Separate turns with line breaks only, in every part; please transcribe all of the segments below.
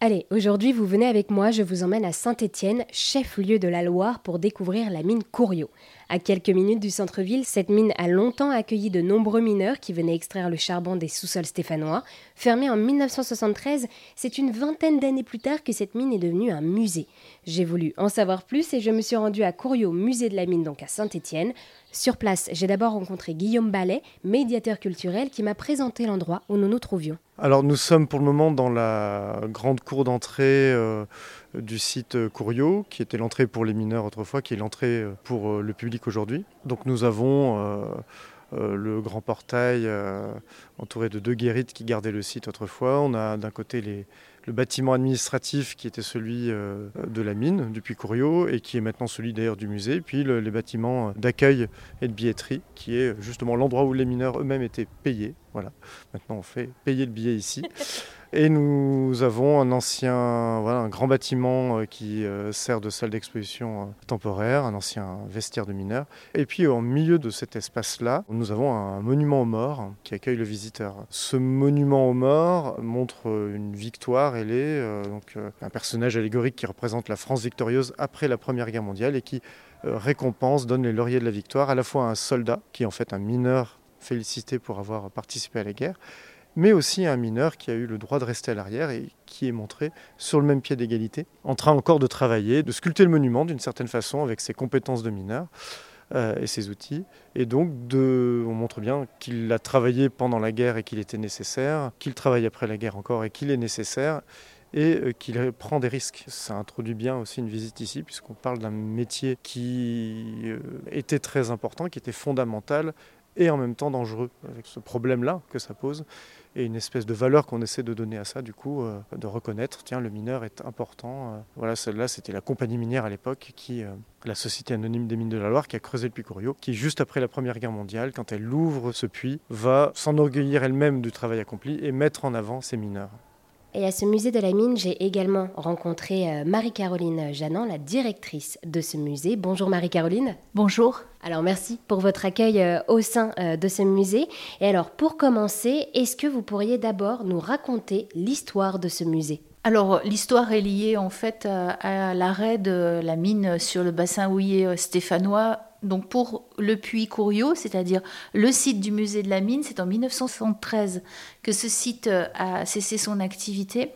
Allez, aujourd'hui vous venez avec moi, je vous emmène à Saint-Étienne, chef-lieu de la Loire, pour découvrir la mine Couriot. À quelques minutes du centre-ville, cette mine a longtemps accueilli de nombreux mineurs qui venaient extraire le charbon des sous-sols stéphanois. Fermée en 1973, c'est une vingtaine d'années plus tard que cette mine est devenue un musée. J'ai voulu en savoir plus et je me suis rendu à Couriot, musée de la mine, donc à Saint-Étienne. Sur place, j'ai d'abord rencontré Guillaume Ballet, médiateur culturel, qui m'a présenté l'endroit où nous nous trouvions.
Alors nous sommes pour le moment dans la grande cour d'entrée euh, du site Couriot, qui était l'entrée pour les mineurs autrefois, qui est l'entrée euh, pour euh, le public aujourd'hui. Donc nous avons le grand portail entouré de deux guérites qui gardaient le site autrefois. On a d'un côté les, le bâtiment administratif qui était celui euh, de la mine, du Puy-Couriot, et qui est maintenant celui d'ailleurs du musée, puis les bâtiments d'accueil et de billetterie, qui est justement l'endroit où les mineurs eux-mêmes étaient payés. Voilà. Maintenant, on fait payer le billet ici. Et nous avons un ancien, voilà, un grand bâtiment euh, qui euh, sert de salle d'exposition euh, temporaire, un ancien vestiaire de mineurs. Et puis au milieu de cet espace-là, nous avons un monument aux morts qui accueille le visiteur. Ce monument aux morts montre une victoire ailée, donc un personnage allégorique qui représente la France victorieuse après la Première Guerre mondiale et qui récompense, donne les lauriers de la victoire à la fois à un soldat qui est en fait un mineur félicité pour avoir participé à la guerre mais aussi un mineur qui a eu le droit de rester à l'arrière et qui est montré sur le même pied d'égalité, en train encore de travailler, de sculpter le monument d'une certaine façon avec ses compétences de mineur. Euh, et ses outils. Et donc, on montre bien qu'il a travaillé pendant la guerre et qu'il était nécessaire, qu'il travaille après la guerre encore et qu'il est nécessaire, et euh, qu'il prend des risques. Ça introduit bien aussi une visite ici, puisqu'on parle d'un métier qui euh, était très important, qui était fondamental, et en même temps dangereux, avec ce problème-là que ça pose et une espèce de valeur qu'on essaie de donner à ça, du coup, euh, de reconnaître, tiens, le mineur est important. Euh. voilà, celle-là, c'était la compagnie minière à l'époque, qui, euh, la Société anonyme des mines de la Loire, qui a creusé le puits Couriot, qui, juste après la Première Guerre mondiale, quand elle ouvre ce puits, va s'enorgueillir elle-même du travail accompli et mettre en avant ses mineurs.
Et à ce musée de la mine, j'ai également rencontré euh, Marie-Caroline Jeannan, la directrice de ce musée. Bonjour Marie-Caroline.
Bonjour.
Alors merci pour votre accueil euh, au sein euh, de ce musée. Et alors pour commencer, est-ce que vous pourriez d'abord nous raconter l'histoire de ce musée?
Alors l'histoire est liée en fait à, l'arrêt de la mine sur le bassin houillé stéphanois donc pour le puits Couriot, c'est-à-dire le site du musée de la mine, c'est en 1973 que ce site euh, a cessé son activité.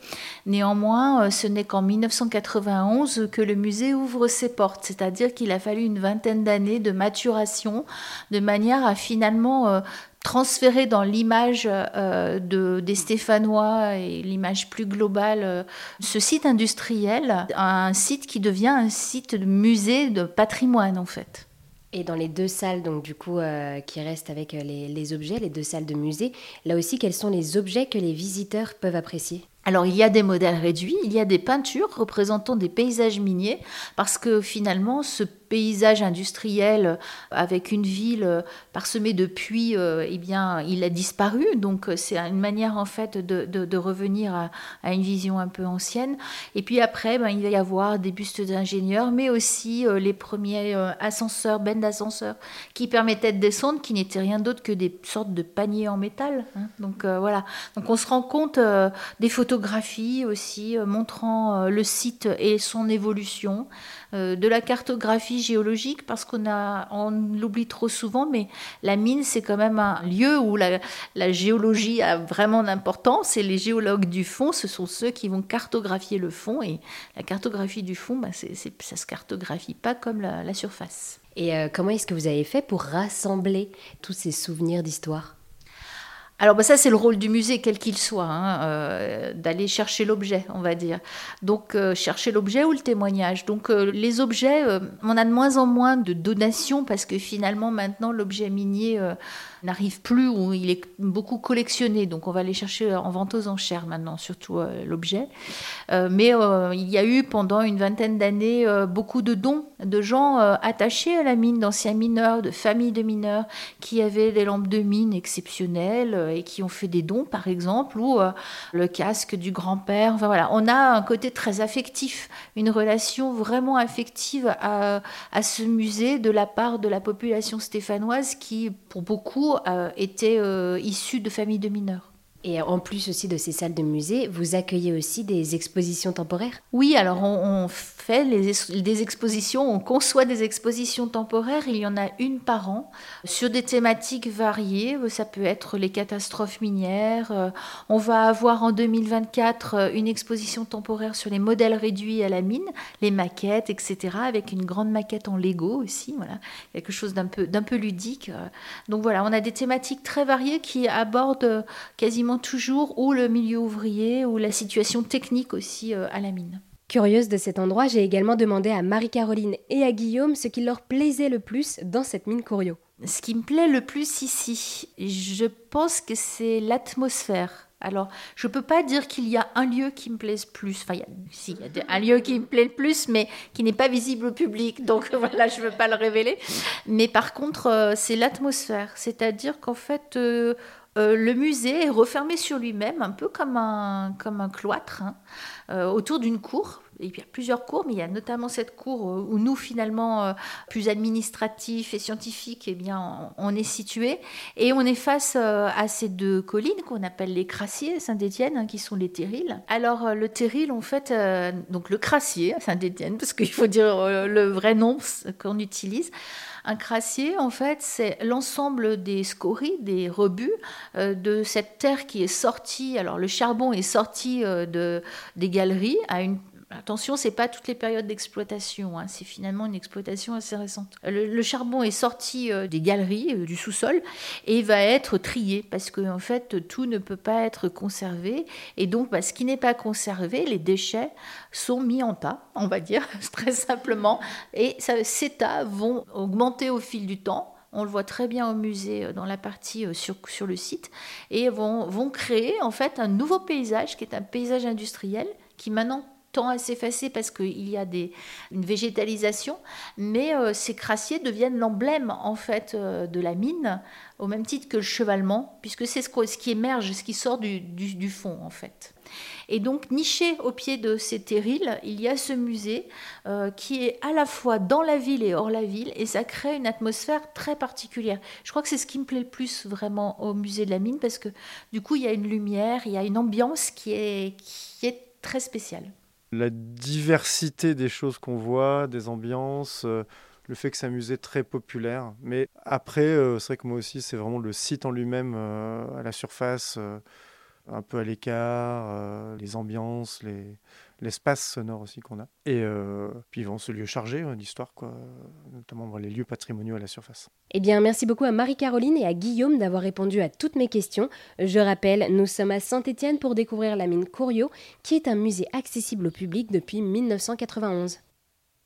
Néanmoins, euh, ce n'est qu'en 1991 que le musée ouvre ses portes, c'est-à-dire qu'il a fallu une vingtaine d'années de maturation de manière à finalement euh, transférer dans l'image des Stéphanois et l'image plus globale ce site industriel un site qui devient un site de musée de patrimoine en fait.
Et dans les deux salles, donc du coup, euh, qui restent avec euh, les, objets, les deux salles de musée, là aussi, quels sont les objets que les visiteurs peuvent apprécier?
Alors il y a des modèles réduits, il y a des peintures représentant des paysages miniers, parce que finalement ce paysage industriel avec une ville euh, parsemée de puits, euh, eh bien, il a disparu. Donc, euh, c'est une manière, en fait, de, revenir à, une vision un peu ancienne. Et puis après, ben, il va y avoir des bustes d'ingénieurs, mais aussi les premiers ascenseurs, bennes d'ascenseurs, qui permettaient de descendre, qui n'étaient rien d'autre que des sortes de paniers en métal. Hein. Donc, voilà. Donc, on se rend compte des photographies aussi montrant le site et son évolution. Euh, de la cartographie géologique parce qu'on a, on l'oublie trop souvent, mais la mine c'est quand même un lieu où la, géologie a vraiment d'importance et les géologues du fond, ce sont ceux qui vont cartographier le fond et la cartographie du fond, bah, c'est, ça se cartographie pas comme la, surface.
Et euh, comment est-ce que vous avez fait pour rassembler tous ces souvenirs d'histoire?
Alors bah, ça c'est le rôle du musée quel qu'il soit, hein, euh, d'aller chercher l'objet, on va dire. Donc euh, chercher l'objet ou le témoignage. Donc euh, les objets, on a de moins en moins de donations parce que finalement maintenant l'objet minier n'arrive plus ou il est beaucoup collectionné. Donc on va aller chercher en vente aux enchères maintenant, surtout l'objet. mais il y a eu pendant une vingtaine d'années beaucoup de dons de gens attachés à la mine, d'anciens mineurs, de familles de mineurs qui avaient des lampes de mine exceptionnelles et qui ont fait des dons, par exemple, ou euh, le casque du grand-père. Enfin, voilà, on a un côté très affectif, une relation vraiment affective à, ce musée de la part de la population stéphanoise qui, pour beaucoup, euh, était euh, issue de familles de mineurs.
Et en plus aussi de ces salles de musée, vous accueillez aussi des expositions temporaires?
Oui, alors on, fait des expositions, on conçoit des expositions temporaires. Il y en a une par an sur des thématiques variées. Ça peut être les catastrophes minières. Euh, on va avoir en 2024 euh, une exposition temporaire sur les modèles réduits à la mine, les maquettes, etc. Avec une grande maquette en Lego aussi. Voilà, quelque chose d'un peu, d'un peu ludique. Euh. Donc voilà, on a des thématiques très variées qui abordent quasiment toujours ou le milieu ouvrier ou la situation technique aussi euh, à la mine.
Curieuse de cet endroit, j'ai également demandé à Marie-Caroline et à Guillaume ce qui leur plaisait le plus dans cette mine Corio.
Ce qui me plaît le plus ici, je pense que c'est l'atmosphère. Alors, je ne peux pas dire qu'il y a un lieu qui me plaise plus. Enfin, il y a, il y a un lieu qui me plaît le plus, mais qui n'est pas visible au public. Donc voilà, je ne veux pas le révéler. Mais par contre, euh, c'est l'atmosphère. C'est-à-dire qu'en fait, euh, le musée est refermé sur lui-même, un peu comme un, comme un cloître, hein, euh, autour d'une cour. Il y a plusieurs cours, mais il y a notamment cette cour euh, où nous, finalement, plus administratifs et scientifiques, eh bien, on, est situé. Et on est face à ces deux collines qu'on appelle les Crassiers Saint-Étienne, hein, qui sont les terrils. Alors, le terril, en fait, donc le Crassier Saint-Étienne, parce qu'il faut dire le vrai nom qu'on utilise. Un crassier, en fait, c'est l'ensemble des scories, des rebuts euh, de cette terre qui est sortie. Alors, le charbon est sorti euh, de, des galeries à une Attention, c'est pas toutes les périodes d'exploitation, hein. c'est finalement une exploitation assez récente. Le, charbon est sorti euh, des galeries, du sous-sol, et va être trié parce qu'en en fait tout ne peut pas être conservé, et donc bah, ce qui n'est pas conservé, les déchets sont mis en tas, on va dire très simplement, et ces tas vont augmenter au fil du temps. On le voit très bien au musée euh, dans la partie euh, sur, sur le site et vont, vont créer en fait un nouveau paysage qui est un paysage industriel qui maintenant tend à s'effacer parce qu'il y a une végétalisation, mais euh, ces crassiers deviennent l'emblème en fait de la mine, au même titre que le chevalement, puisque c'est ce, qui émerge, ce qui sort du, fond en fait. Et donc, niché au pied de ces terrils, il y a ce musée euh, qui est à la fois dans la ville et hors la ville, et ça crée une atmosphère très particulière. Je crois que c'est ce qui me plaît le plus vraiment au musée de la mine, parce que du coup, il y a une lumière, il y a une ambiance qui est très spéciale.
La diversité des choses qu'on voit, des ambiances. Euh, le fait que c'est un musée très populaire. Mais après, euh, c'est vrai que moi aussi, c'est vraiment le site en lui-même, à la surface, un peu à l'écart, euh, les ambiances, les, l'espace sonore aussi qu'on a. Et euh, puis vont ce lieu chargé hein, d'histoire, quoi, notamment les lieux patrimoniaux à la surface.
Eh bien, merci beaucoup à Marie-Caroline et à Guillaume d'avoir répondu à toutes mes questions. Je rappelle, nous sommes à Saint-Étienne pour découvrir la mine Couriot, qui est un musée accessible au public depuis 1991.